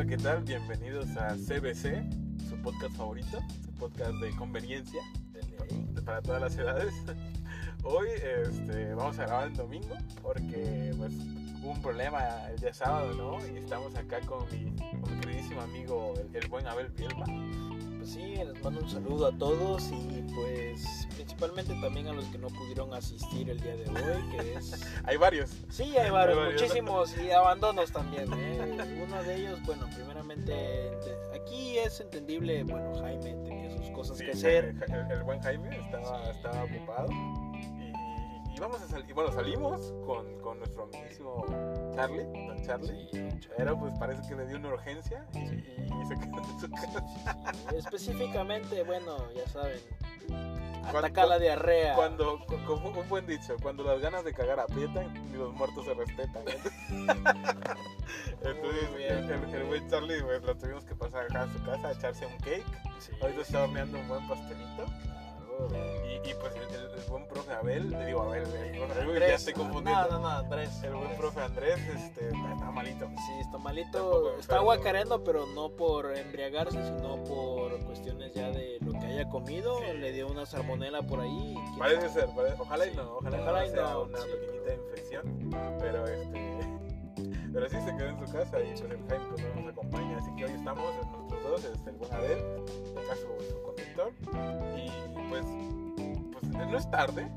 Hola, ¿qué tal? Bienvenidos a CBC, su podcast favorito, su podcast de conveniencia para todas las edades. Hoy este, vamos a grabar el domingo porque pues, hubo un problema el día sábado, ¿no? Y estamos acá con mi, con mi queridísimo amigo, el, el buen Abel Bielma. Sí, les mando un saludo a todos y pues principalmente también a los que no pudieron asistir el día de hoy, que es... Hay varios. Sí, hay varios, muchísimos y abandonos también. ¿eh? Uno de ellos, bueno, primeramente, aquí es entendible, bueno, Jaime tenía sus cosas Sí, que hacer. El, el buen Jaime estaba, estaba ocupado. Y, y vamos a salir, bueno, salimos con, con nuestro amiguísimo Charlie, don Charlie. Pero pues parece que le dio una urgencia y, y- y se quedó en su casa. Específicamente, bueno, ya saben, Cuando- ataca la diarrea. Cuando, co- como un buen dicho, cuando las ganas de cagar aprietan, ni los muertos se respetan. Entonces, Muy bien. el, el- buen Charlie, pues lo tuvimos que pasar acá a su casa a echarse un cake. Sí, Ahorita está horneando un buen pastelito. Y, y, pues el, el- el buen profe Abel, le digo Abel, el profe Abel, Andrés, ya estoy confundiendo. No, no, no, Andrés. El buen profe Andrés este, está malito. Sí, está malito, está enfermo. guacareando, pero no por embriagarse, sino por cuestiones ya de lo que haya comido. Sí. Le dio una salmonela por ahí. Parece sabe. ser, parece- ojalá y no, ojalá, Ojalá no y sea no, una sí. pequeñita infección, pero este, pero sí se quedó en su casa y pues el Jaime pues, no nos acompaña, así que hoy estamos nosotros dos, este, el buen Abel, acá su, su conductor, y pues, pues no es tarde,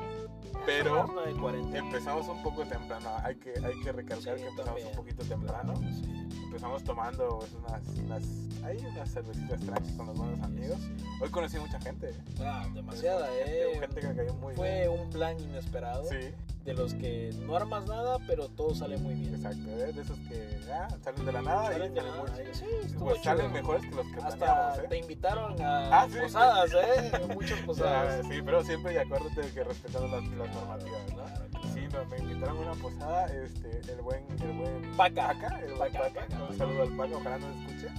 pero Son las 9:40. empezamos un poco temprano, hay que, hay que recalcar Sí, que empezamos también. un poquito temprano, Sí. empezamos tomando pues, unas, unas, hay unas cervecitas tranqui con los buenos amigos, hoy conocí mucha gente, Ah, demasiada, gente, eh. gente que me cayó muy Fue un plan inesperado sí. De los que no armas nada, pero todo sale muy bien. Exacto, ¿eh? de esos que ah, salen de la nada Salen y de salen nada. Sí, Pues salen mejores que los que Hasta planeamos, te ¿eh? invitaron a Ah, sí. posadas, ¿eh? Muchas Ah, posadas. sí, pero siempre y acuérdate de que respetando las, las normativas, ¿no? Claro, claro. Sí, me, me invitaron a una posada, este, el buen, el buen Paca. Paca, el buen Paca, Paca, Paca. un saludo al Paca, ojalá nos escuche.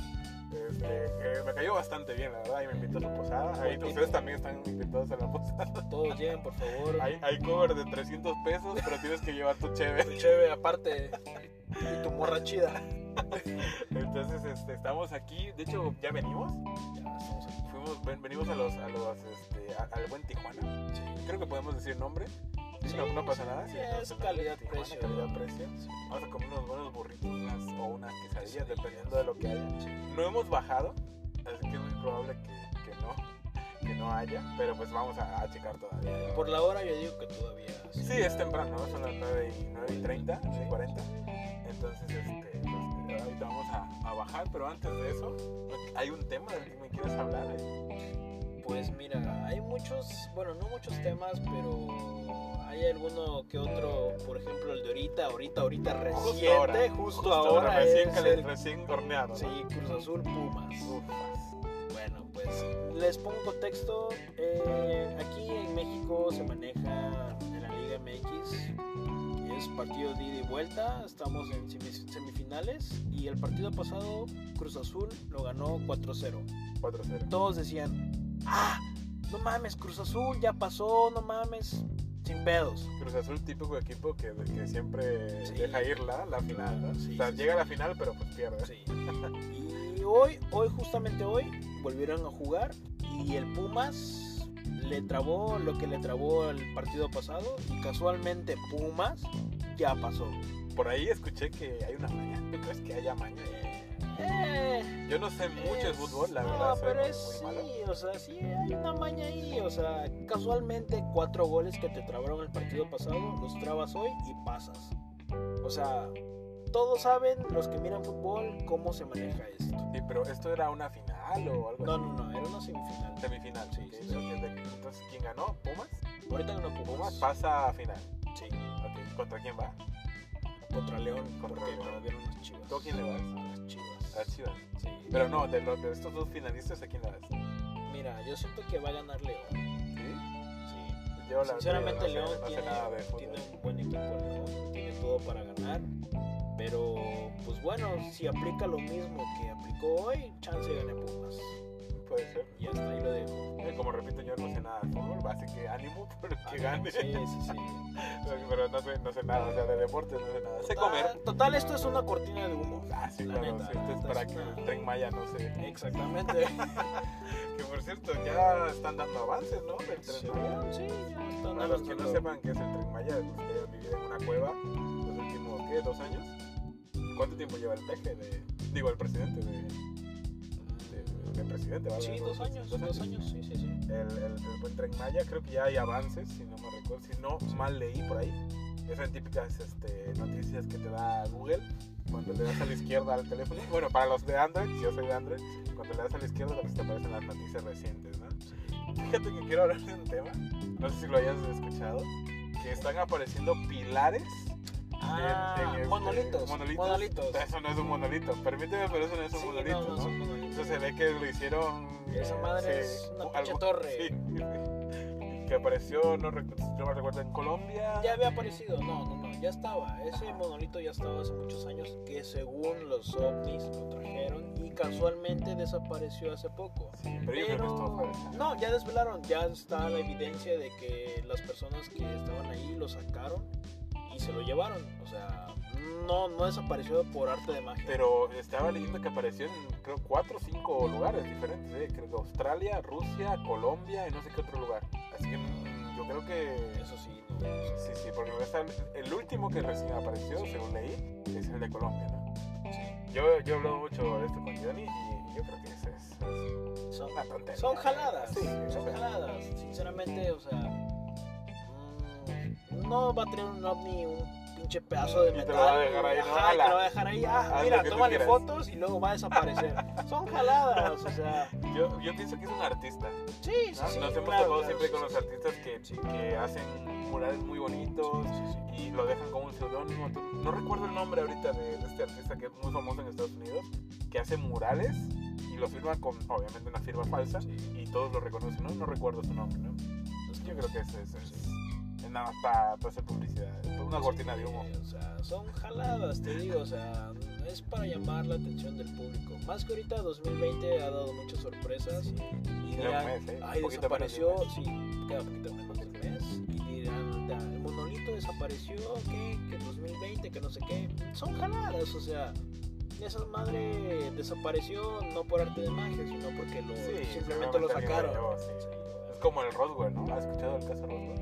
Este, me cayó bastante bien, la verdad, y me invitó a su posada. Ahí ustedes también están invitados a la posada. Todos lleguen, por favor. Hay, hay cover de 300 pesos, pero tienes que llevar tu cheve. Tu cheve aparte y tu morra chida. Entonces, este, estamos aquí, de hecho, ya venimos. Ya estamos aquí. Fuimos, ven- venimos a los, a los, este, a- al buen Tijuana. Creo que podemos decir nombre. Sí, no, no pasa nada. sí, sí, es calidad-precio. Calidad-precio. Vamos a comer unos buenos burritos unas- o unas quesadillas, dependiendo de lo que haya. No hemos bajado, así que es muy probable que, que no, que no haya, pero pues vamos a, a checar todavía. Por la hora yo digo que todavía. Sí, es temprano, ¿no? son las 9 y, 9 y 30, 9 y 40. Entonces, este, pues, ahorita vamos a, a bajar, pero antes de eso, hay un tema del que me quieres hablar. ¿eh? Pues mira, hay muchos, bueno, no muchos temas, pero hay alguno que otro, por ejemplo, el de ahorita, ahorita, ahorita reciente, justo, ahora, recién, es cali- el- recién horneado. Sí, Cruz Azul Pumas. Ufas. Bueno, pues les pongo contexto. eh, aquí en México se maneja en la Liga MX. Es partido de ida y vuelta. Estamos en semi- semifinales. Y el partido pasado, Cruz Azul lo ganó 4-0. 4-0. Todos decían: ¡Ah! No mames, Cruz Azul ya pasó, no mames. Sin pedos. Cruz Azul, típico equipo que, que siempre Sí. deja ir la, la final. ¿no? Sí, o sea, sí, llega a la final, pero pues pierde. Sí. Y hoy, hoy, justamente hoy, volvieron a jugar y el Pumas le trabó lo que le trabó el partido pasado y casualmente Pumas ya pasó. Por ahí escuché que hay una maña. ¿Tú crees que haya maña? Eh, Yo no sé mucho de fútbol, la no, verdad. soy pero muy, es muy sí, o sea, sí hay una maña ahí, o sea, casualmente cuatro goles que te trabaron el partido pasado, los trabas hoy y pasas. O sea, todos saben, los que miran fútbol, cómo se maneja esto. Sí, pero esto era una final o algo No, así. no, no, era una semifinal. Semifinal. Sí, ok, sí, sí. Entonces, ¿quién ganó? ¿Pumas? Ahorita ganó Pumas. Pumas pasa a final. Sí, Ok, ¿Contra quién va? Contra León, Contra porque León. perdieron las chivas. ¿Tú a quién le vas? A las chivas. A las Chivas. Sí. Pero no, de, los, de estos dos finalistas, ¿a quién le vas? Mira, yo siento que va a ganar León. ¿Sí? Sí. Yo la Sinceramente, no León no tiene, de tiene un buen equipo, León. Tiene todo para ganar. Pero, pues bueno, si aplica lo mismo que aplicó hoy, chance gane Pumas. Puede ser. Y hasta ahí lo dejo. Eh, Como repito, yo no sé nada de fútbol, así que ánimo por el que Ah, gane. Sí, sí, sí. Pero no sé, no sé nada, o sea, de deporte no sé nada. Sé comer. Total, total, esto es una cortina de humo. Ah, sí, La claro, neta, sí, esto es para es que una- el tren Maya no se... Exactamente. Que por cierto, ya están dando avances, ¿no? Del tren Según, Maya. sí, ya están Para los que no sepan qué es el tren Maya, los que hayan vivido en una cueva los últimos, ¿qué? ¿Dos años? ¿Cuánto tiempo lleva el peje de... Digo, el presidente de... de presidente, ¿vale? Sí, dos años, dos años, sí, sí, sí. El, el, el tren Maya, creo que ya hay avances, si no me recuerdo, si no mal leí por ahí. Esas típicas este, noticias que te da Google cuando le das a la izquierda al teléfono. Bueno, para los de Android, yo soy de Android, cuando le das a la izquierda te aparecen las noticias recientes, ¿no? Fíjate que quiero hablar de un tema, no sé si lo hayas escuchado, que están apareciendo pilares Ah, en- en este- monolitos, monolitos. monolitos. Eso no es un monolito, permíteme, pero eso no es un Sí, monolito, no, no ¿no? son monolitos. Eso se ve que lo hicieron. Esa eh, madre sí, es una algo- torre. sí. Que apareció, no, no me recuerdo, en Colombia. Ya había aparecido, no, no, no, ya estaba. Ese monolito ya estaba hace muchos años que según los ovnis lo trajeron y casualmente desapareció hace poco. Sí, pero yo creo que esto fue. no, ya desvelaron, ya está la evidencia de que las personas que estaban ahí lo sacaron y se lo llevaron. O sea, no, no desapareció por arte de magia. Pero estaba leyendo que apareció en, creo, cuatro o cinco lugares diferentes. ¿eh? Creo que Australia, Rusia, Colombia y no sé qué otro lugar. Así que mm, yo creo que. Eso sí, no, no sé. Sí, sí, porque el último que recién apareció, según leí, es el de Colombia, ¿no? Yo, yo hablo mucho de esto con Johnny y yo creo que ese es, es Son, son jaladas, Sí, son no va a tener un ovni un pinche pedazo de Y te metal. lo va a dejar ahí. Ajá, te lo va a dejar ahí. Ah, mira, tómale fotos y luego va a desaparecer. son jaladas, o sea, Yo, yo pienso que es un artista. sí, sí, ¿no? sí. Nos hemos claro, topado claro, siempre sí, con sí, los sí. artistas que, Sí. que hacen murales muy bonitos Sí, sí, y lo dejan como un seudónimo. Tú- No recuerdo el nombre ahorita de, de este artista que es muy famoso en Estados Unidos, que hace murales y lo firma con, obviamente, una firma falsa sí. y todos lo reconocen. No, no recuerdo su nombre, ¿no? Yo creo que es, es, es- es nada más para hacer publicidad, es una cortina de humo. Sí, O sea, son jaladas, te digo, o sea, es para llamar la atención del público. Más que ahorita 2020 ha dado muchas sorpresas y dirán, mes, ¿eh? ay, Un poquito menos de desapareció, sí, queda poquito menos del mes y dirán, "Da, el monolito desapareció, ¿qué? Que 2020, que no sé qué. Son jaladas, o sea, esa madre desapareció no por arte de magia, sino porque lo, Sí, simplemente lo sacaron. sí. Es como el Roswell, ¿no? ¿Has escuchado el caso Roswell?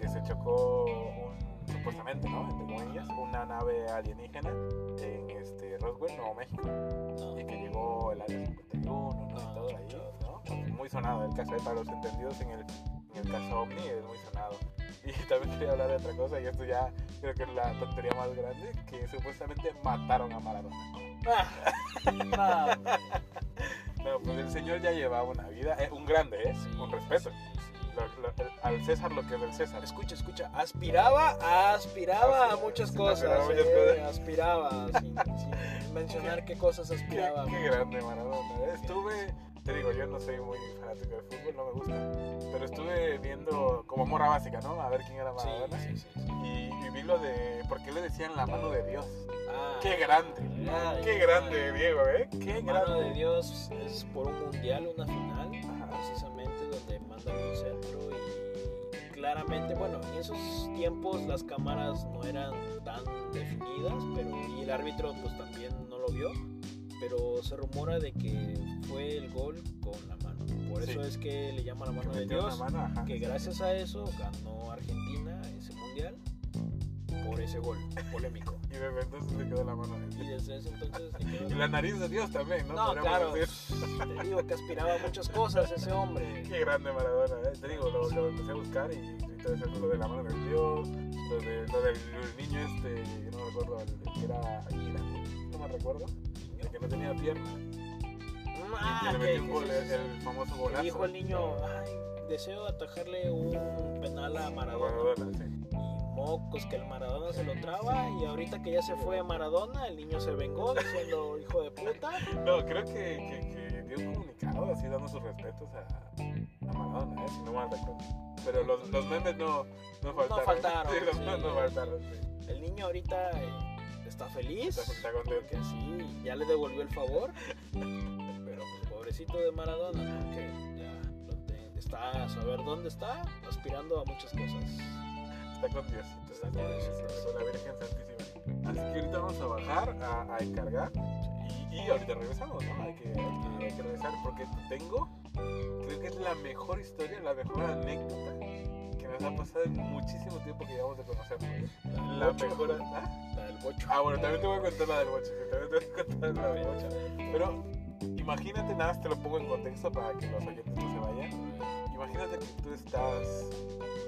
Que se chocó un, supuestamente, ¿no? Entre comillas, una nave alienígena en este Roswell, Nuevo México. Y que llegó el área 51, ¿no? No, y todo ahí, ¿no? Pues muy sonado el caso, ¿eh? para los entendidos en el, en el caso OVNI es muy sonado. Y también quería hablar de otra cosa, y esto ya creo que es la tontería más grande, que supuestamente mataron a Maradona. Ah, no, pues el señor ya llevaba una vida, eh, un grande, ¿eh? Sí, Un respeto. Lo- lo- al César lo que es del César. Escucha, escucha, aspiraba, aspiraba a muchas cosas, aspiraba eh, cosas. aspiraba, sin, sin mencionar qué cosas aspiraba. qué grande Maradona. Estuve, te digo, yo no soy muy fanático del fútbol, no me gusta. Pero estuve viendo como morra básica, ¿no? A ver quién era Maradona. sí, sí, sí. Y, y vi lo de. ¿Por qué le decían la mano de Dios? Ah, Qué grande. ay, Qué grande, Diego, ¿eh? Qué Mano grande. de Dios es por un mundial, una final, Ajá. precisamente centro y claramente, bueno, en esos tiempos las cámaras no eran tan definidas, pero y el árbitro pues también no lo vio, pero se rumora de que fue el gol con la mano. Por Sí. eso es que le llama la mano de Metió una Dios, mano, ajá. que gracias a eso ganó Argentina ese mundial por ese gol polémico. Y desde entonces le quedó la mano de Y Dios. desde ese entonces le quedó Y la nariz de Dios también, ¿no? no, claro, decir. Te digo que aspiraba a muchas cosas ese hombre. Qué grande Maradona, ¿eh? Te digo, lo, lo empecé a buscar y, y todo eso, lo de la mano de Dios, lo, de, lo del niño este, no me recuerdo, el, que era no me recuerdo, el que no tenía pierna, Ah, que le metió un gol, el, famoso golazo. dijo el niño, ay, deseo atajarle un penal a A Maradona. Maradona, sí. Y mocos que el Maradona se lo traba y ahorita que ya se fue Maradona, el niño se vengó diciendo hijo de puta. No, creo que, que, que dio un comunicado así dando sus respetos a, a Maradona, ¿eh? si no mal recuerdo. Pero los, los memes no, no faltaron. faltaron, Sí, los sí. memes no faltaron, sí. El niño ahorita eh, está feliz. Está, está contento. Sí, ya le devolvió el favor. Pero pues nombrecito de Maradona, ¿no? que ya lo está a saber dónde está, aspirando a muchas cosas. Está con Dios. Está con Dios, con la Virgen Santísima. Así que ahorita vamos a bajar a, a encargar y, y ahorita regresamos, ¿no? Hay que, hay, que, hay que regresar porque tengo, creo que es la mejor historia, la mejor anécdota que nos ha pasado en muchísimo tiempo que llevamos de conocernos. La Bocho. mejor. ¿ah? La del bocho. Ah, bueno, también te voy a contar la del boche. sí, También te voy a contar la del boche. Pero imagínate, nada más te lo pongo en contexto para que los oyentes no se vayan. Imagínate que tú estás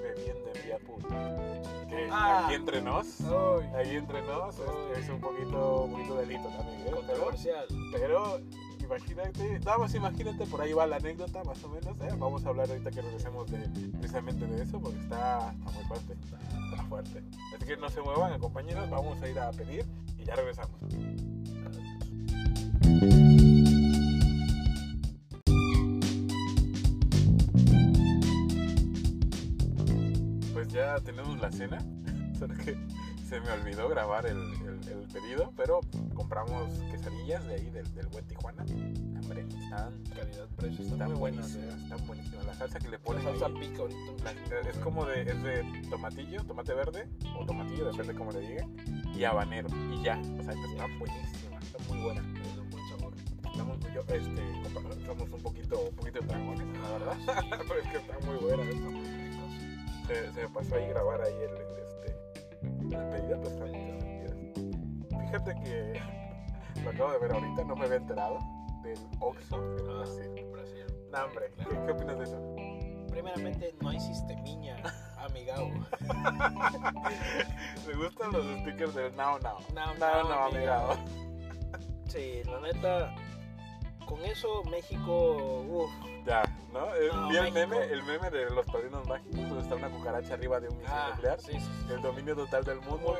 bebiendo en vía pública. Que Ah. aquí entre nos, Ay, ahí entre nos, este, es un poquito, poquito delito también. ¿eh? Pero, controversial. pero imagínate, vamos, imagínate, por ahí va la anécdota más o menos. ¿eh? Vamos a hablar ahorita que regresemos de, precisamente de eso porque está, está muy fuerte. Está fuerte. Así que no se muevan, compañeros, vamos a ir a pedir y ya regresamos. Ya tenemos la cena, solo que se me olvidó grabar el, el- el pedido, pero compramos quesadillas de ahí, del, del buen Tijuana. Hombre, están, Calidad-precio. Están están muy buenas. buenísimas, están buenísimas. La salsa que le La ponen salsa ahí, pica ahorita. un la- chingo. es como de, es de tomatillo, tomate verde o tomatillo, depende cómo le digan, y habanero, y ya, o sea, están buenísimas, están muy buenas. Es un buen sabor. Estamos, yo, este, somos un poquito, un poquito dragones, la verdad, pero es que están muy buenas. Muy ricos. Se, se me pasó ahí grabar ahí el, este, el pedido, divertidas. Fíjate que lo acabo de ver ahorita, no me había enterado del Oxxo en Ah. Brasil. Brasil. No, hombre, ¿qué, qué opinas de eso? Primeramente, no hay sistemiña, amigao. Me gustan los stickers del Now Now. Now, Now, now, Now, amigado. Sí, la neta, con eso México, uff, Ya, ¿no? Eh, No, Vi el México. meme, el meme de los padrinos mágicos, donde está una cucaracha arriba de un misil ah, nuclear. sí, sí, sí. El dominio total del mundo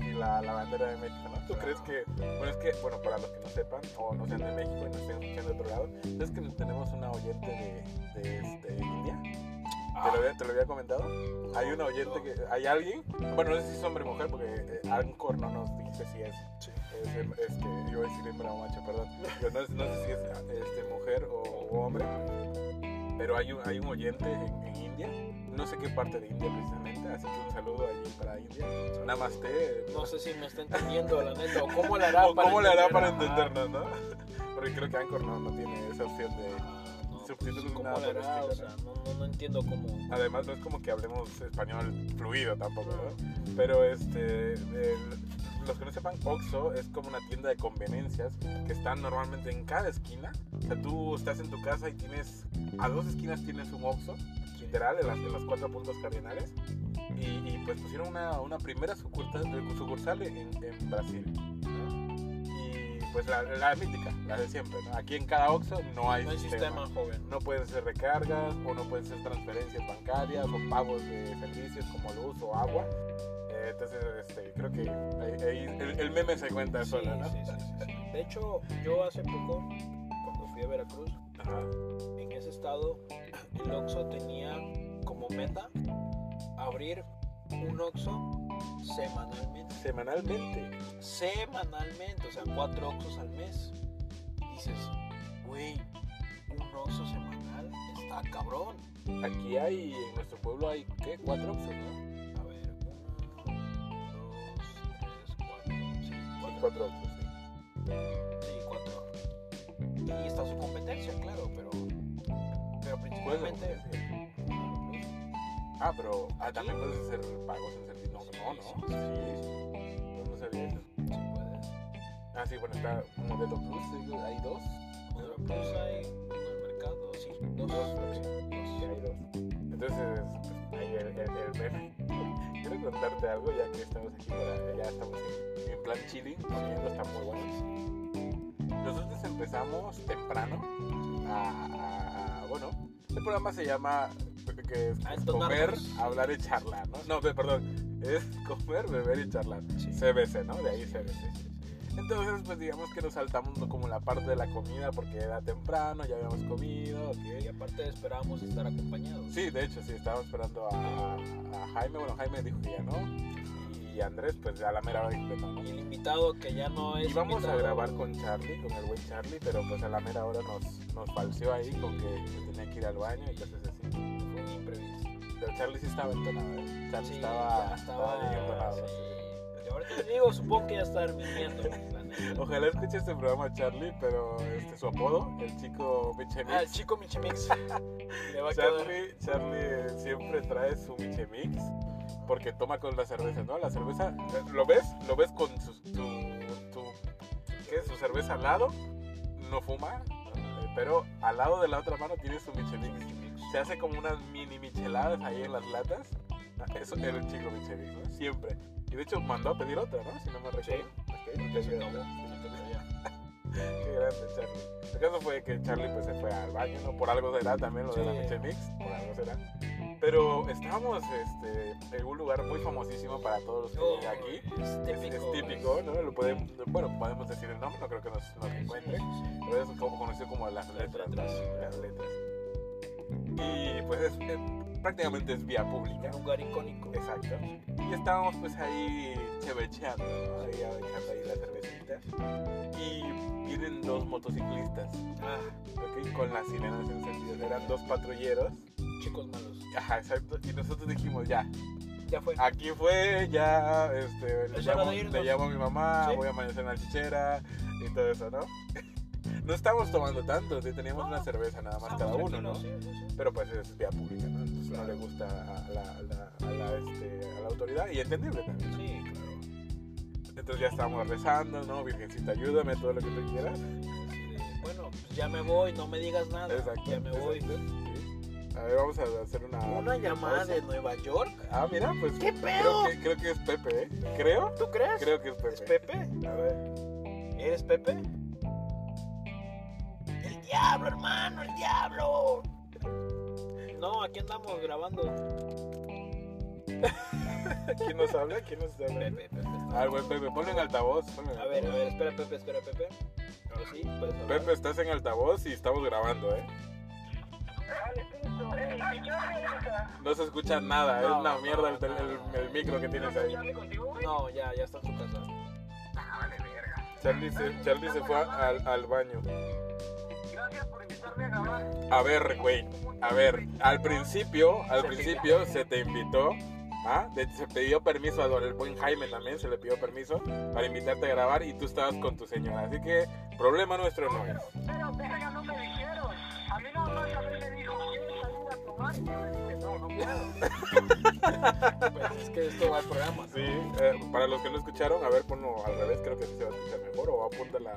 y, la, la bandera de México, ¿no? ¿Tú crees que, bueno, es que, bueno, para los que no sepan o no sean de México y no estén escuchando de otro lado, ¿sabes que tenemos una oyente de, de este, India? ¿Te, lo había, ¿Te lo había comentado? Hay una oyente que, hay alguien, bueno, no sé si es hombre o mujer, porque eh, Anchor no nos dice si es, Sí. es, este, iba a decir hembra o macho, perdón. Yo no, no sé si es este, mujer o, o hombre, pero hay un, hay un oyente en, en India, no sé qué parte de India precisamente, así que un saludo allí para India. Namaste. No sé si me está entendiendo, la neta, o cómo le hará o para cómo le hará para entendernos, ¿no? Porque creo que Anchor no, no tiene esa opción de... Ah, no, subtítulos pues, ¿Cómo nada por el? O sea, no, no, no entiendo cómo. Además no es como que hablemos español fluido tampoco. Pero este, el- los que no sepan, Oxxo es como una tienda de conveniencias que están normalmente en cada esquina. O sea, tú estás en tu casa y tienes, a dos esquinas tienes un Oxxo, literal, en, las- en los cuatro puntos cardinales. Y, y, pues pusieron una, una primera sucursal, sucursal en, en Brasil. Pues la, la mítica, la de siempre. ¿no? Aquí en cada Oxxo no hay, No hay sistema, joven. no pueden ser recargas o no pueden ser transferencias bancarias o pagos de servicios como luz o agua. Eh, entonces, este, creo que ahí, ahí el, el meme se cuenta Sí, solo, ¿no? sí, sí. De hecho, yo hace poco, cuando fui a Veracruz, Ajá. en ese estado, el Oxxo tenía como meta abrir un Oxxo semanalmente. Semanalmente. Semanalmente, o sea, cuatro Oxxos al mes. Dices, güey, un Oxxo semanal está cabrón. Aquí hay, en nuestro pueblo hay, ¿qué? Cuatro Oxxos, ¿no? A ver, uno, dos, tres, cuatro, sí, Sí, cuatro. cuatro Oxxos, sí. Sí, cuatro. Y está su competencia, claro, pero, pero ¿Cuál es la principalmente. Ah, pero ah, también puedes hacer pagos en servicio. No, no, no. Sí, Sí, no, no sabía eso. Sí, puedes. Ah, sí, bueno, está Modelo Plus, hay dos. Modelo Plus hay en el mercado, sí, dos. Dos, sí, hay dos. Entonces, ahí el, el, el meme. Quiero contarte algo, ya que estamos aquí, ya estamos en, en plan chilling, comiendo, está muy bueno. Nosotros empezamos temprano a, a- a- bueno, el programa se llama que es, A es entonarnos. comer, hablar y charlar, ¿no? No, pe- perdón, es comer, beber y charlar. Sí. CBC, ¿no? De ahí CBC. Entonces, pues digamos que nos saltamos como la parte de la comida porque era temprano, ya habíamos comido, ok. Y aparte esperábamos estar acompañados. Sí, de hecho, sí, estábamos esperando a, a Jaime. Bueno, Jaime dijo que ya no. Y Andrés, pues a la mera hora dijo no. Y el invitado que ya no es. Íbamos a invitado, grabar con Charlie, con el buen Charlie, pero pues a la mera hora nos, nos falseó ahí con que se tenía que ir al baño y cosas así. Pero Charlie sí estaba entonado, ¿eh? Charlie Sí, estaba, estaba entonado. sí. Ahorita te digo, supongo que ya está durmiendo. Ojalá escuche este programa Charlie, pero este, su apodo, el chico Michemix. Ah, el chico Michemix. Le va a. Charlie, Charlie siempre trae su Michemix porque toma con la cerveza, ¿no? La cerveza, ¿lo ves? ¿Lo ves con su, tu, tu- ¿qué? Su cerveza al lado, no fuma, eh, pero al lado de la otra mano tiene su Michemix. Se hace como unas mini micheladas ahí en las latas. Eso era el chico Michemix, ¿no? Siempre. Y de hecho mandó a pedir otra, ¿no? Si no me recuerdo. Ok, Ya se qué grande. Qué grande, Charlie. El caso fue que Charlie pues se fue al baño, ¿no? Por algo será también lo de la Sí. Michemix, por algo será. Pero estábamos este, en un lugar muy famosísimo para todos los que Oh, aquí. Es Es, típico. es típico, ¿no? Lo podemos, bueno, podemos decir el nombre, no creo que nos, nos encuentre, pero es como conocido como las letras, ¿no? letras. Las letras. Y pues es, eh, prácticamente es vía pública. Un lugar icónico. Exacto. Y estábamos pues ahí chevecheando, ¿no? Ahí echando ahí la cervecita. Y vienen dos motociclistas, Ah, ¿ok? Con las sirenas encendidas. Eran dos patrulleros. chicos malos. Ajá, exacto. Y nosotros dijimos, ya, Ya fue. aquí fue, ya, este, le, Es llamo, irnos. le llamo a mi mamá, Sí. voy a amanecer en la chichera y todo eso, ¿no? No estamos tomando tanto, sí, teníamos una cerveza nada más cada Estamos uno, ¿no? sí, sí. Pero pues es vía pública, ¿no? Entonces no le gusta a la, a la- a la, este, a la autoridad y entendible también. Sí, claro. Entonces ya estábamos rezando, ¿no? Virgencita, ayúdame, todo lo que tú quieras. Bueno, pues ya me voy, no me digas nada. Exacto. Ya me voy. A ver, vamos a hacer una... Una llamada pausa. de Nueva York. Ah, mira, pues... ¿Qué Creo pedo? que, creo que es Pepe, ¿eh? ¿Creo? ¿Tú crees? Creo que es Pepe. ¿Es Pepe? A ver. ¿Eres Pepe? El diablo, hermano, el diablo. No, aquí andamos grabando. ¿Quién nos habla? ¿Quién nos habla? Pepe, Pepe. Ah, buen Pepe, ponlo en altavoz. ponlo en A ver, a ver, espera, Pepe, espera, Pepe. Ahora sí, puedes hablar. Pepe, estás en altavoz y estamos grabando, ¿eh? No se escucha nada, es una no, mierda el, no, el- no. el micro que tienes ahí. No, ya, ya está en tu casa. Charlie se, Charlie se fue al, al baño. Por invitarme a grabar. A ver, güey, a ver, al principio, al principio se te invitó, ¿ah? Se pidió permiso a don el buen Jaime también, se le pidió permiso para invitarte a grabar y tú estabas con tu señora, así que problema nuestro no es. Pero verga, no me dijeron. A mí nada más a mí me dijo, ¿quieres salir a tomar? Pues es que esto va al programa. Sí, eh, para los que no escucharon, a ver, ponlo al revés, creo que así se va a escuchar mejor, o apúntala.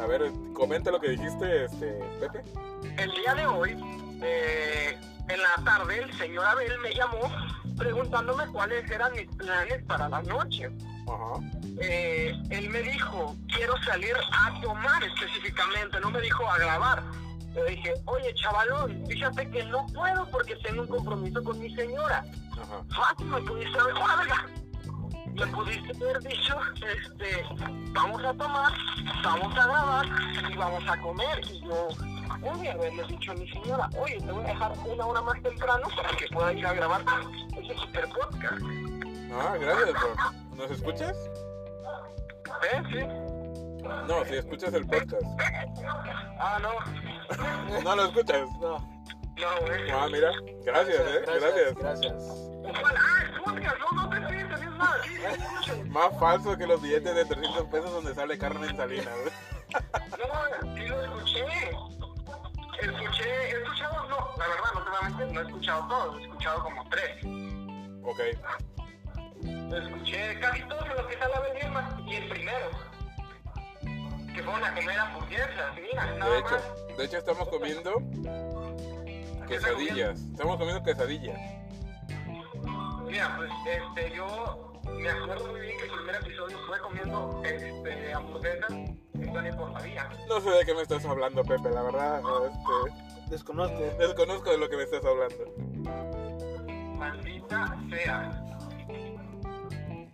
A ver, comenta lo que dijiste, este, Pepe. El día de hoy, eh, en la tarde, el señor Abel me llamó preguntándome cuáles eran mis planes para la noche. Ajá. Eh, él me dijo, quiero salir a tomar específicamente, no me dijo a grabar. Le dije, oye chavalón, fíjate que no puedo porque tengo un compromiso con mi señora. Ajá. Fácil, me pudiste haber, ¡Hola, verga! Me pudiste haber dicho, este, vamos a tomar, vamos a grabar y vamos a comer. Y yo, pude haberle dicho a mi señora, oye, te voy a dejar una hora más temprano para que pueda ir a grabar ese super podcast. Ah, gracias, bro. ¿Nos escuchas? ¿Eh? Sí. No, si escuchas el podcast. Ah, no. No lo escuchas. No. No, güey. Ah, mira. Gracias, eh. Gracias. Gracias. Ah. Más falso que los billetes de 300 pesos donde sale Carmen Salinas. No, sí lo escuché. Escuché, he escuchado, no, la verdad, no te voy a mentir, no he escuchado todos, he escuchado como tres. Ok. Escuché casi todos los que sale a más y el primero. Que fueron a comer hamburguesas, mira, De nada hecho, más. de hecho estamos comiendo quesadillas. Estamos comiendo quesadillas. Mira, pues este, yo me acuerdo muy bien que el primer episodio fue comiendo este, hamburguesas en Tony por la vía. No sé de qué me estás hablando, Pepe. La verdad, este, Desconozco. desconozco de lo que me estás hablando. Maldita sea.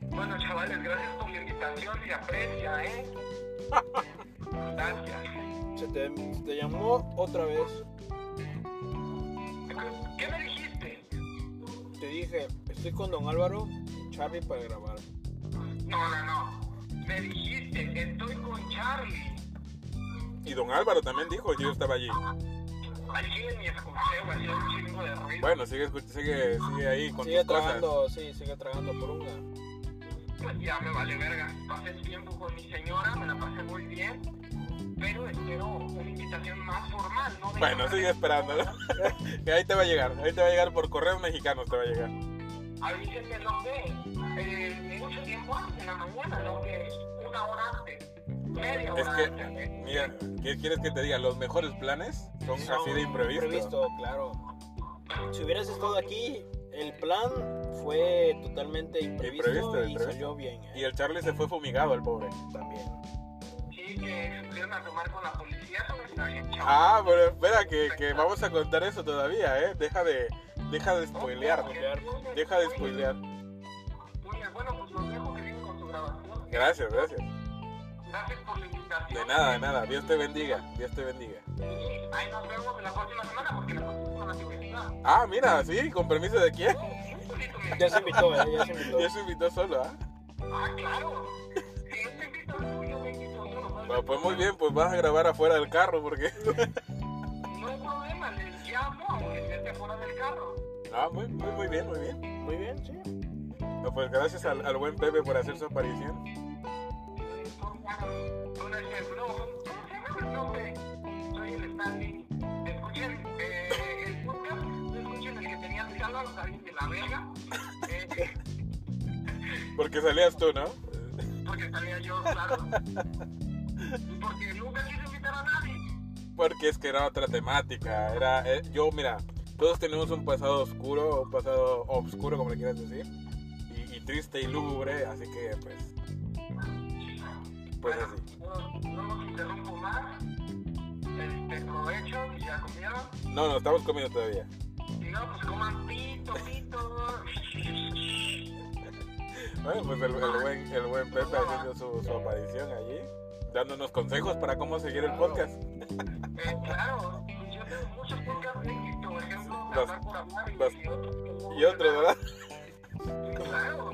Bueno, chavales, gracias por la invitación, se aprecia, ¿eh? Se te, se te llamó otra vez. ¿Qué me dijiste? Te dije, estoy con don Álvaro. Charlie para grabar. No, no, no. Me dijiste, estoy con Charlie. Y don Álvaro también dijo que yo estaba allí. Al chile ni escuché, güey, un chingo de ruido. Bueno, sigue, sigue, sigue ahí con Sigue tus cosas. tragando, sí, sigue tragando por una. Pues ya me vale verga. Pasé tiempo con mi señora, me la pasé muy bien. Pero espero una invitación más formal, ¿no? De Bueno, sigue esperando, ¿no? que ahí te va a llegar, ahí te va a llegar por correos mexicanos, te va a llegar. Avísenme, sé, eh, mucho tiempo antes, en la mañana, no que una hora antes, media hora Es que, antes. ¿eh? mira, ¿qué quieres que te diga? Los mejores planes son así de imprevisto. Imprevisto, claro. Si hubieras estado aquí, el plan fue totalmente imprevisto, Imprevisto, y imprevisto. salió bien. ¿eh? Y el Charlie se fue fumigado, el pobre. También. Sí, que se pudieron a tomar con la policía, está bien. Ah, pero espera, que, que vamos a contar eso todavía, ¿eh? Deja de, deja de spoilear. Deja de spoilear. Muy bien, bueno, pues los dejo que vienen con su grabación. Gracias, gracias. Gracias por la invitación. De nada, de nada. Dios te bendiga, Dios te bendiga. Ahí nos vemos la próxima semana porque la próxima semana te voy a invitar. Ah, mira, sí, con permiso de quién. Ya se invitó, ¿eh? Ya se invitó. Ya se invitó solo, ¿ah? Ah, claro. Si yo te invito tú, yo me invito solo. pues muy bien, pues vas a grabar afuera del carro porque... No hay problema, les llamo aunque esté fuera del carro. Ah, muy, muy, muy bien, muy bien. Muy bien, sí. No, pues gracias al, al buen Pepe por hacer su aparición. ¿cómo se llama el nombre? Stanley. Escuchen eh, el podcast, no escuchen el que tenía Luis Álvaro, David de la Vega, eh, Porque salías tú, ¿no? porque salía yo, claro. Porque nunca quise invitar a nadie. Porque es que era otra temática. Era, eh, yo, mira, todos tenemos un pasado oscuro, un pasado obscuro, como le quieras decir. Y, y triste y lúgubre, así que pues... Pues bueno, así. no, no los interrumpo más. Este, provecho, ya comieron. No, no, estamos comiendo todavía. Si no, pues coman pito, pito. Bueno, pues el, el buen, el buen Pepe haciendo su, su aparición allí, dándonos consejos para cómo seguir el podcast. Eh, claro, pues yo tengo muchos podcasts de éxito, por ejemplo, Los- por Hablar y, los- y otros. Y otro, ¿verdad? Claro,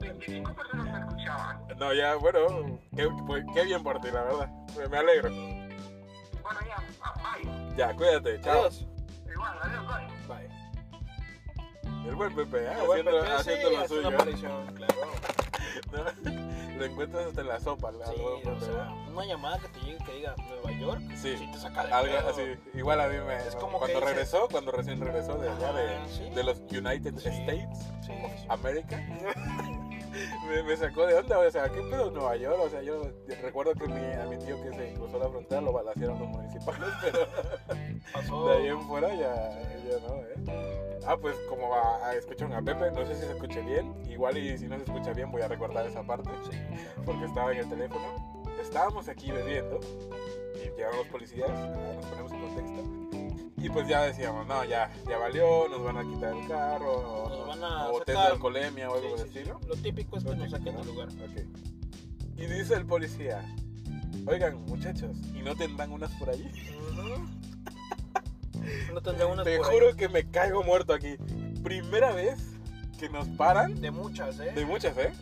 25 personas me escuchaban. No, ya, bueno, qué, qué bien por ti, la verdad. Me alegro. Bueno, ya, bye. Ya, cuídate, chao. Adiós. Igual, adiós, bye. Bye. El buen Pepe, haciendo, Pepe, haciendo sí, lo una suyo. aparición, claro. ¿no? Lo encuentras hasta en la sopa, la Sí, una llamada que te llegue que diga Nueva York, Sí. sí te saca de Algo pedo. así, igual a mí me... Es como cuando que dices- regresó, cuando recién regresó de allá, de, Ajá, sí. de los United Sí. States, Sí, sí. América, me, me sacó de onda, o sea, ¿qué pedo Nueva York? O sea, yo recuerdo que mi, a mi tío que se cruzó la frontera lo balacearon los municipales, pero Pasó. de ahí en fuera ya, ya no, ¿eh? Ah, pues como a, a- escucharon a Pepe, no sé si se escuche bien, igual y si no se escucha bien voy a recordar esa parte, Sí. porque estaba en el teléfono. Estábamos aquí bebiendo y llegaron los policías, nos ponemos en contexto. Y pues ya decíamos, no, ya, ya valió, nos van a quitar el carro, Nos van a o test de alcoholemia o algo Sí, por el sí, sí. estilo. Lo típico es que nos saquen del lugar. Ok. Y dice el policía, oigan muchachos, ¿y no tendrán unas por allí? No tendré unas Te por ahí. juro que me caigo muerto aquí. Primera vez que nos paran, De muchas, ¿eh? de muchas, ¿eh?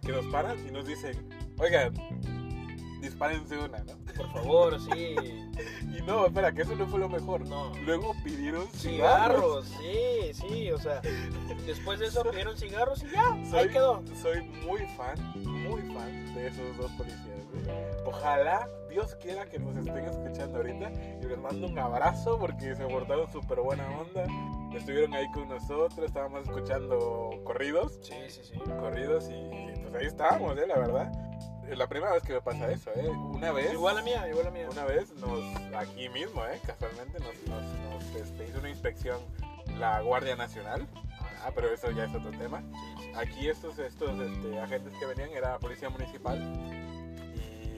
Que nos paran y nos dicen, oigan, dispárense una, ¿no? Por favor, sí. Y no, espera, que eso no fue lo mejor. No. Luego pidieron cigarros. Cigarros, sí, sí, o sea, después de eso pidieron cigarros y ya, Soy, ahí quedó. soy muy fan, muy fan de esos dos policías. Ojalá Dios quiera que nos estén escuchando ahorita y les mando un abrazo porque se portaron súper buena onda. Estuvieron ahí con nosotros, estábamos escuchando corridos, Sí, sí, sí. corridos y pues ahí estábamos, ¿eh? La verdad. Es la primera vez que me pasa eso, ¿eh? Una vez... Igual a mía, igual a mía. Una vez nos, aquí mismo, ¿eh? casualmente, nos, nos, nos, este, hizo una inspección la Guardia Nacional. Ah, pero eso ya es otro tema. Aquí estos, estos este, agentes que venían era policía municipal.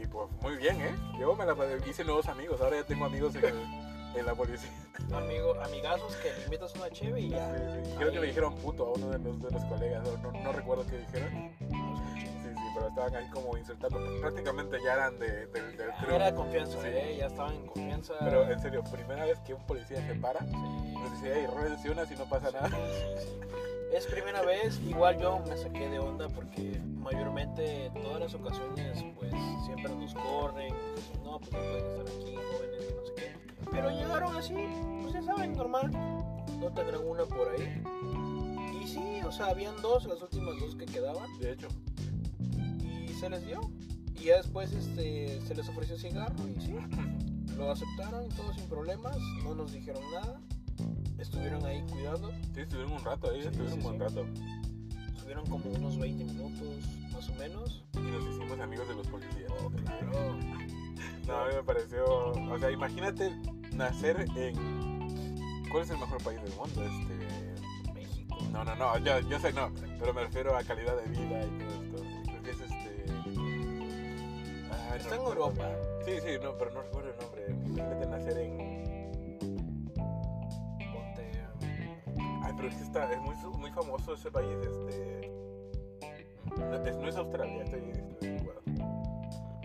Y pues muy bien, ¿eh? Yo me la hice nuevos amigos. Ahora ya tengo amigos en, el- en la policía. Amigo, amigazos que le invitas una cheve y ya. Sí, sí. Creo que le dijeron puto a uno de los, de los colegas. o No, no recuerdo qué dijeron. Estaban ahí como insultando. Prácticamente ya eran de, del crew. Era de confianza, Sí. ¿eh? Ya estaban en confianza. Pero en serio, primera vez que un policía se para Sí. Nos dice, hey, ródense una si no pasa nada. Sí, es primera vez, igual yo me saqué de onda porque mayormente todas las ocasiones pues siempre nos corren, no, pues no pueden estar aquí jóvenes que no sé qué. Pero llegaron así, pues ya saben, normal, no tendrán una por ahí. Y sí, o sea, habían dos, las últimas dos que quedaban, De hecho, y se les dio. Y ya después este, se les ofreció cigarro y sí, lo aceptaron, todo sin problemas, no nos dijeron nada, estuvieron ahí cuidando. sí, estuvieron un rato ahí, Sí, estuvieron sí, un buen rato. Estuvieron como unos 20 minutos, más o menos. Y nos hicimos amigos de los policías. Oh, claro. No, a mí me pareció. O sea, imagínate nacer en. ¿Cuál es el mejor país del mundo? Este. México. No, no, no, yo, yo sé no, pero me refiero a calidad de vida y todo Está en. Europa. Sí, sí, no, pero no recuerdo el nombre. Imagínate nacer en. Ponte. Ay, pero es que está, es muy, muy famoso ese país, este. No es, no es Australia, estoy, estoy.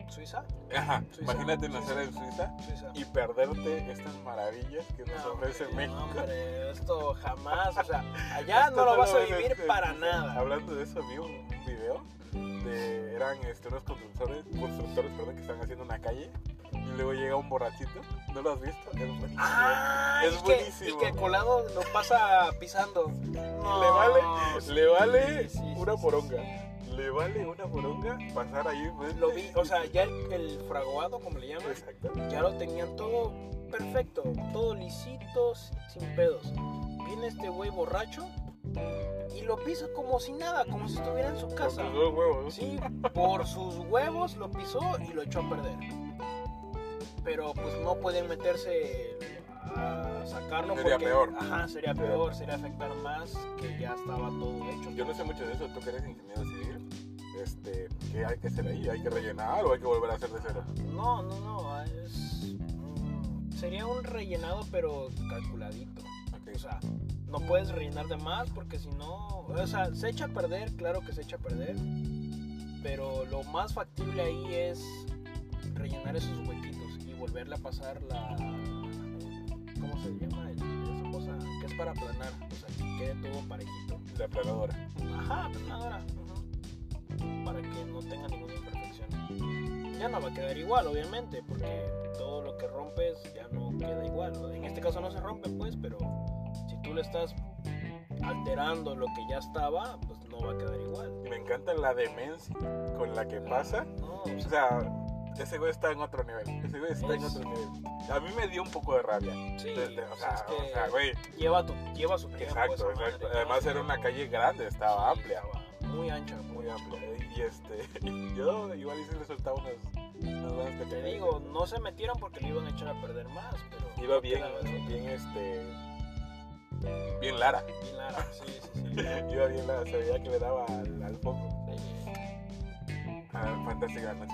¿Suiza? Ajá, Suiza. imagínate nacer en Suiza Suiza. y perderte estas maravillas que nos No, ofrece hombre, México. no, hombre, esto jamás, o sea, allá no lo vas a vivir este, para este, nada. Hablando de eso, vi un, eran este, unos constructores, constructores perdón, que están haciendo una calle y luego llega un borrachito. ¿No lo has visto? Es buenísimo. Ah, es y que, buenísimo. y que colado lo pasa pisando. No, le vale, sí, le vale sí, sí, una poronga. Le vale una poronga pasar ahí. Lo vi, o sea, ya el, el fraguado, como le llaman, ya lo tenían todo perfecto, todo lisito, sin pedos. Viene este güey borracho y lo pisa como si nada, como si estuviera en su casa. tus dos huevos. Sí, por sus huevos lo pisó y lo echó a perder. Pero pues no pueden meterse a sacarlo Sería porque peor. ajá, sería peor, sería afectar más que ya estaba todo hecho. Yo no sé mucho de eso, tú que eres ingeniero civil, este, ¿qué hay que hacer ahí? ¿Hay que rellenar o hay que volver a hacer de cero? No, no, no, es mm, sería un rellenado pero calculadito. Ok. O sea, no puedes rellenar de más porque si no, o sea, se echa a perder, claro que se echa a perder, pero lo más factible ahí es rellenar esos huequitos y volverle a pasar la, ¿cómo se llama? Esa cosa que es para aplanar, o sea, que quede todo parejito. La planadora. Ajá, aplanadora, para que no tenga ninguna imperfección. Ya no va a quedar igual, obviamente, porque todo lo que rompes ya no queda igual. En este caso no se rompe, pues, pero si tú le estás alterando lo que ya estaba, pues no va a quedar igual. Me encanta la demencia con la que pasa. No, o sea, ese güey está en otro nivel. Ese güey está en Es- otro nivel. A mí me dio un poco de rabia. sí, o o sea, es que o sea, güey. lleva, tu, lleva su tiempo. Exacto, madre, exacto. lleva Además era una calle grande, estaba Sí, amplia. estaba muy ancha, Muy amplia. Y este, yo igual hice le soltaba unas, Te digo, no se metieron porque le iban a echar a perder más, pero... Iba bien, bien este. Bien Lara. Bien Lara, sí, sí, sí. Iba bien Lara, se veía que le daba al, al foco. Ah, fantástica noche,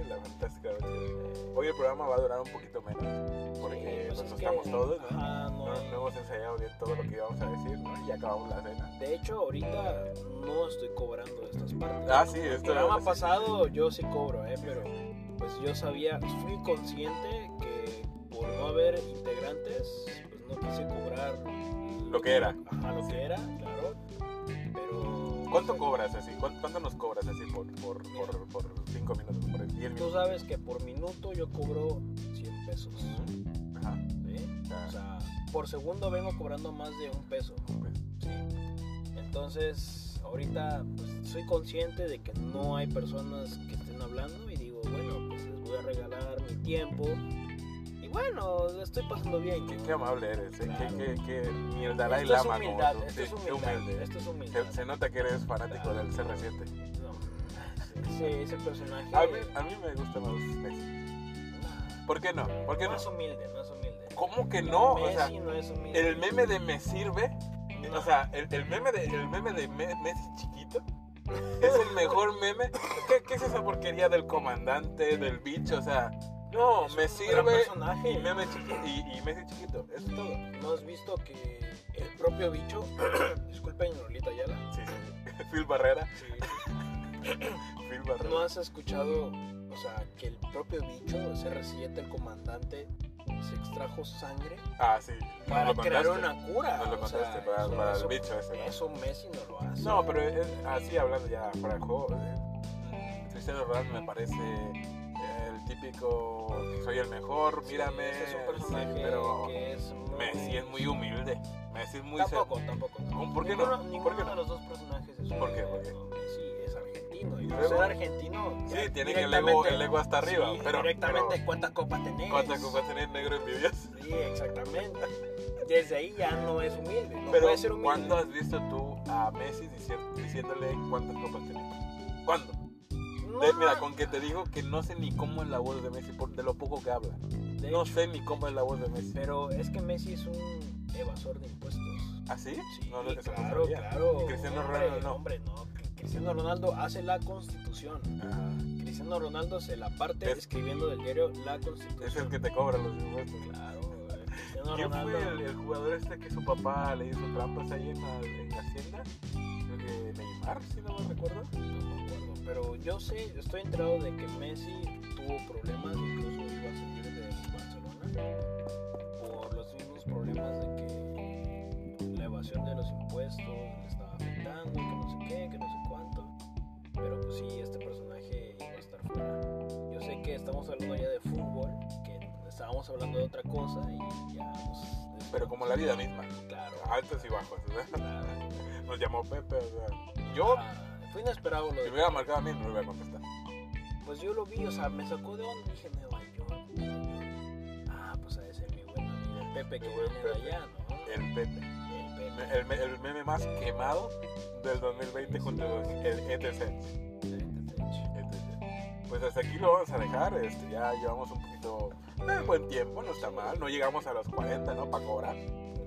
eh, la fantástica noche. Hoy el programa va a durar un poquito menos, porque Sí, pues nos que- estamos todos, ¿no? Ajá, no No, hemos ensayado bien todo lo que íbamos a decir, ¿no? Y acabamos la cena. De hecho, ahorita no estoy cobrando estas partes. Ah, sí, El esto programa sí. pasado yo sí cobro, ¿eh? Pero pues yo sabía, fui consciente que por no haber integrantes, pues no quise cobrar Lo que era. Ajá, lo que era, claro. Pero. ¿Cuánto cobras así? ¿Cuánto, cuánto nos cobras así por, por, por, por cinco minutos, por 10 Tú minutos? sabes que por minuto yo cobro 100 pesos. Ajá. ¿sí? O sea, por segundo vengo cobrando más de un peso. ¿sí? Entonces, ahorita pues, soy consciente de que no hay personas que estén hablando y digo, bueno, pues les voy a regalar mi tiempo. Bueno, estoy pasando bien. Qué, qué amable eres, ¿eh? Claro. Qué, qué, qué, ni el Dalai Esto es Lama humildad, como esto es Sí, qué humildad, humilde. esto es humildad. Se, se nota que eres fanático Claro. del CR7. No, ese, ese personaje. A mí, a mí me gusta más Messi. ¿Por qué no? ¿Por qué no no? es humilde, no es humilde. ¿Cómo que no? O sea, Messi no es humilde. el meme de me sirve, No. o sea, el, el meme de, el meme de Me- Messi chiquito es el mejor meme. ¿Qué, qué es esa porquería del comandante, del bicho? O sea, no, Es me sirve personaje. y, meme chiquito, y, y Messi chiquito. Eso es todo. ¿No has visto que el propio bicho, disculpen Lolita Ayala, Sí, sí. Phil Barrera. Phil Barrera. no has escuchado, o sea, que el propio bicho, CR7, el comandante, se extrajo sangre Ah, sí. para crear una cura. Nos lo o sea, contaste para- eso- para el eso- bicho ese, ¿no? Eso Messi no lo hace. No, pero es, así hablando ya fuera de juego. eh, Cristiano Ronaldo me parece el típico que soy el mejor, Sí, mírame. ese es un sí, personaje pero que es muy... Messi es muy humilde. Messi es muy Tampoco, tampoco. tampoco. ¿Por qué ninguno, no? Ninguno ¿Por qué de no? los dos personajes es ¿Por qué? ¿Por qué? Messi es argentino. Y ¿Y por ser argentino... Sí, ya tienen el ego, el ego hasta arriba. Sí, pero, directamente, pero ¿cuántas copas tenés? ¿cuántas copas tenés negro envidioso? Sí, exactamente. Desde ahí ya no es humilde. No Pero, puede ser humilde. ¿cuándo has visto tú a Messi dici- diciéndole cuántas copas tenés? ¿Cuándo? De- mira, con que te digo que no sé ni cómo es la voz de Messi, por de lo poco que habla. de No hecho, sé ni cómo es la voz de Messi. Pero es que Messi es un evasor de impuestos. ¿Ah, sí? Sí, No, claro, claro. Y Cristiano Hombre, Ronaldo no. Hombre, no. Cristiano Ronaldo hace la constitución. Cristiano Ronaldo se la parte Es- escribiendo del diario la constitución. Es el que te cobra los impuestos. Claro, Cristiano ¿Quién Ronaldo. fue el, el jugador este que su papá le hizo trampas ahí en, la, en Hacienda? Creo que Neymar, si no me recuerdo. Pero yo sé, estoy enterado de que Messi tuvo problemas, incluso iba a salir de Barcelona por los mismos problemas de que la evasión de los impuestos le estaba afectando, que no sé qué, que no sé cuánto. Pero pues sí, este personaje iba a estar fuera. Yo sé que estamos hablando ya de fútbol, que estábamos hablando de otra cosa y ya nos... Pero como la vida misma. Claro. Altos y bajos. claro. Nos llamó Pepe. o sea, Yo, Ah, fue inesperado lo si de me hubiera marcado a mí, no voy a contestar. Pues yo lo vi, o sea, me sacó de onda. Dije, Nueva York. Ah, pues a ese mi buen amigo el Pepe que buen viene de allá, ¿no? El Pepe. El Pepe. El, me- el meme más quemado del 2020 junto con el E ETC. ETC. Pues hasta aquí lo vamos a dejar. Este, ya llevamos un poquito de buen tiempo, no está mal. No llegamos a los 40, ¿no? Para cobrar.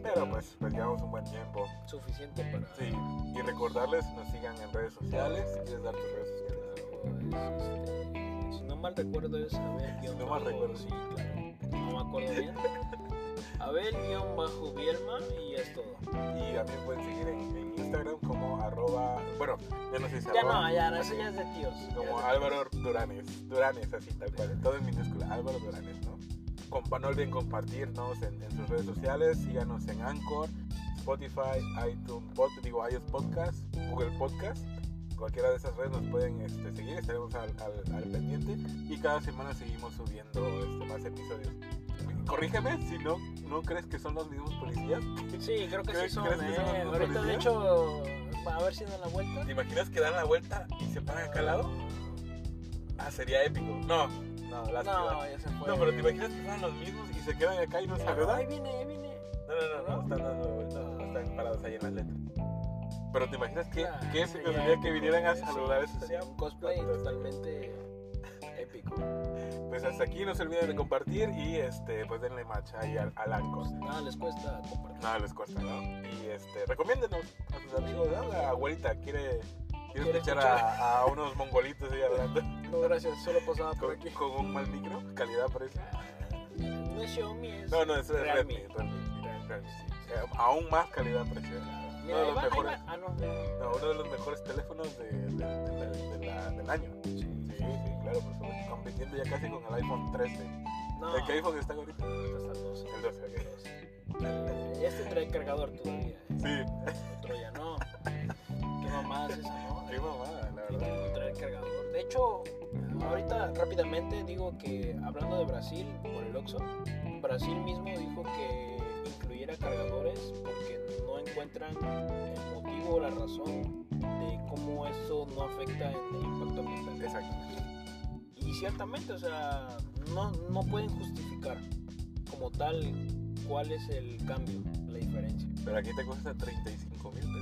Pero pues, pues llevamos un buen tiempo. Suficiente para. Sí, y recordarles, nos sigan en redes sociales. ¿Quieres dar tus redes sociales? Este, si no mal recuerdo es Abel guion no mal recuerdo. Sí, claro. No me acuerdo bien. Abel guion bajo Bielma y es todo. Y también pueden seguir en, en Instagram como arroba, bueno, ya no sé si Ya arroba, no, ya no, eso ya es de tíos. como Álvaro Duranes, Duranes así tal cual, todo en minúscula, Álvaro Duranes, ¿no? No olviden compartirnos en, en sus redes sociales, síganos en Anchor, Spotify, iTunes, Pod, digo iOS Podcast, Google Podcast, cualquiera de esas redes nos pueden este, seguir, estaremos al, al- al pendiente y cada semana seguimos subiendo este, más episodios. Corrígeme si no, no crees que son los mismos policías. Sí, creo que sí ¿Crees- son, crees que son eh. los Ahorita, de policías? hecho, a ver si dan la vuelta. ¿Te imaginas que dan la vuelta y se paran acá al lado? Ah, sería épico. No, no, ya se fue. No, pero te imaginas que fueran los mismos y se quedan acá y no Ahí saludan. viene, ahí viene. No, no, no, no, están dando no están parados ahí en las letras. Pero te imaginas que, Ah, qué épico sería que vinieran a saludar. Eso sería un cosplay totalmente épico. Pues hasta aquí no se olviden de compartir y este, pues denle match ahí al, al Anchor. Nada les cuesta compartir. Nada les cuesta, ¿no? Y este, recomiéndenos a sus amigos, ¿no? La abuelita quiere, quiere Quiere escuchar a, a unos mongolitos ahí hablando No, gracias, solo pasaba por con, aquí. con un mal micro, calidad-precio. No es Xiaomi, es No, no, eso es. Redmi. Redmi, Redmi, sí. Aún más calidad-precio. Mira, No, ahí los va, mejores. Ah, no. No, uno de los mejores teléfonos de, de- de- de la- del año. Sí. Sí, sí, claro, por supuesto. Compitiendo ya casi con el iPhone 13. No. ¿De qué iPhone está ahorita? Está el 12. El 12, ok. Este trae cargador todavía. Sí, Otro ya no. Es esa, ¿no? qué mamada, la verdad. que traer cargador. De hecho, ahorita rápidamente digo que hablando de Brasil por el Oxxo, Brasil mismo dijo que incluyera cargadores porque no encuentran el motivo o la razón de cómo eso no afecta en el impacto ambiental. Exacto. Y ciertamente, o sea, no, no pueden justificar como tal cuál es el cambio, la diferencia. Pero aquí te cuesta 35 mil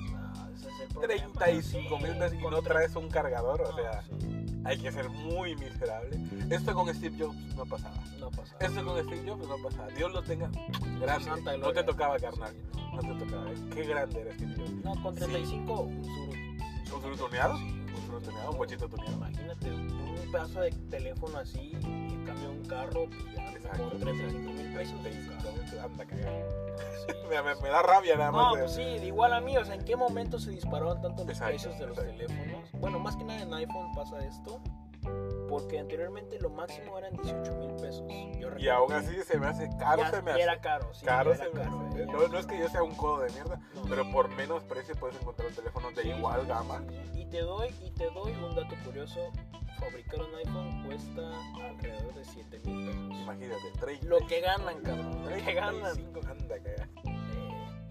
35 mil pesos y no traes un cargador, o sea, sí, hay que ser muy miserable. Esto con Steve Jobs no pasaba. no pasa. Esto con Steve Jobs no pasaba. Dios lo tenga. Gracias. No te tocaba, carnal. No. Te tocaba. Qué grande era Steve Jobs. No, con Sí. 35, un suru. ¿Un suru tuneado? Un suru tuneado, un bochito tuneado. Imagínate, un pedazo de teléfono así y en cambio un carro, Exacto. con 35 mil pesos. un 35 carro. mil pesos, anda. Sí. Me, me- me da rabia nada más. No, pues sí, igual a mí, o sea, ¿en qué momento se dispararon tanto los Exacto, precios de los exacto. teléfonos? Bueno, más que nada en iPhone pasa esto, Porque anteriormente lo máximo eran 18 mil pesos. Yo Y aún así se me hace caro, se me hace. era caro, sí, caro se era me caro, hace. ya. No, no es que yo sea un codo de mierda, No. pero por menos precio puedes encontrar un teléfono de Sí, igual sí, gama. sí. Y te doy, y te doy un dato curioso. Fabricar un iPhone cuesta alrededor de 7 mil pesos. Imagínate, 30. Lo que ganan, cabrón. Lo que ganan. 35, anda, caga.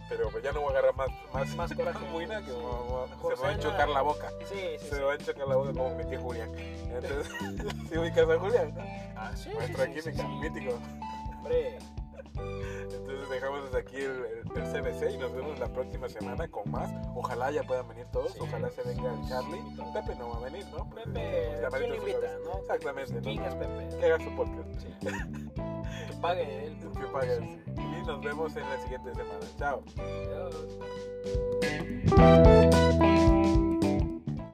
Pero pues ya no voy a agarrar más, más, Más coraje. muina que me va- Mejor se me va a chocar la boca. sí, sí, Se sí. me va a chocar la boca como mi tío Julián. Entonces, ¿sí ubicas a Julián? Ah, sí, sí, Maestro sí, sí, química, sí. mítico. Hombre, Entonces dejamos desde aquí el, el- el CBC y nos vemos la próxima semana con más. Ojalá ya puedan venir todos, Sí. ojalá se venga el Charlie. Pepe no va a venir, ¿no? Pues, Pepe, malito ¿quién invita, no? Exactamente, ¿Quién ¿no? es Pepe? Que haga su podcast. Que pague él. Que pague él. Y nos vemos en la siguiente semana. Chao. Adiós.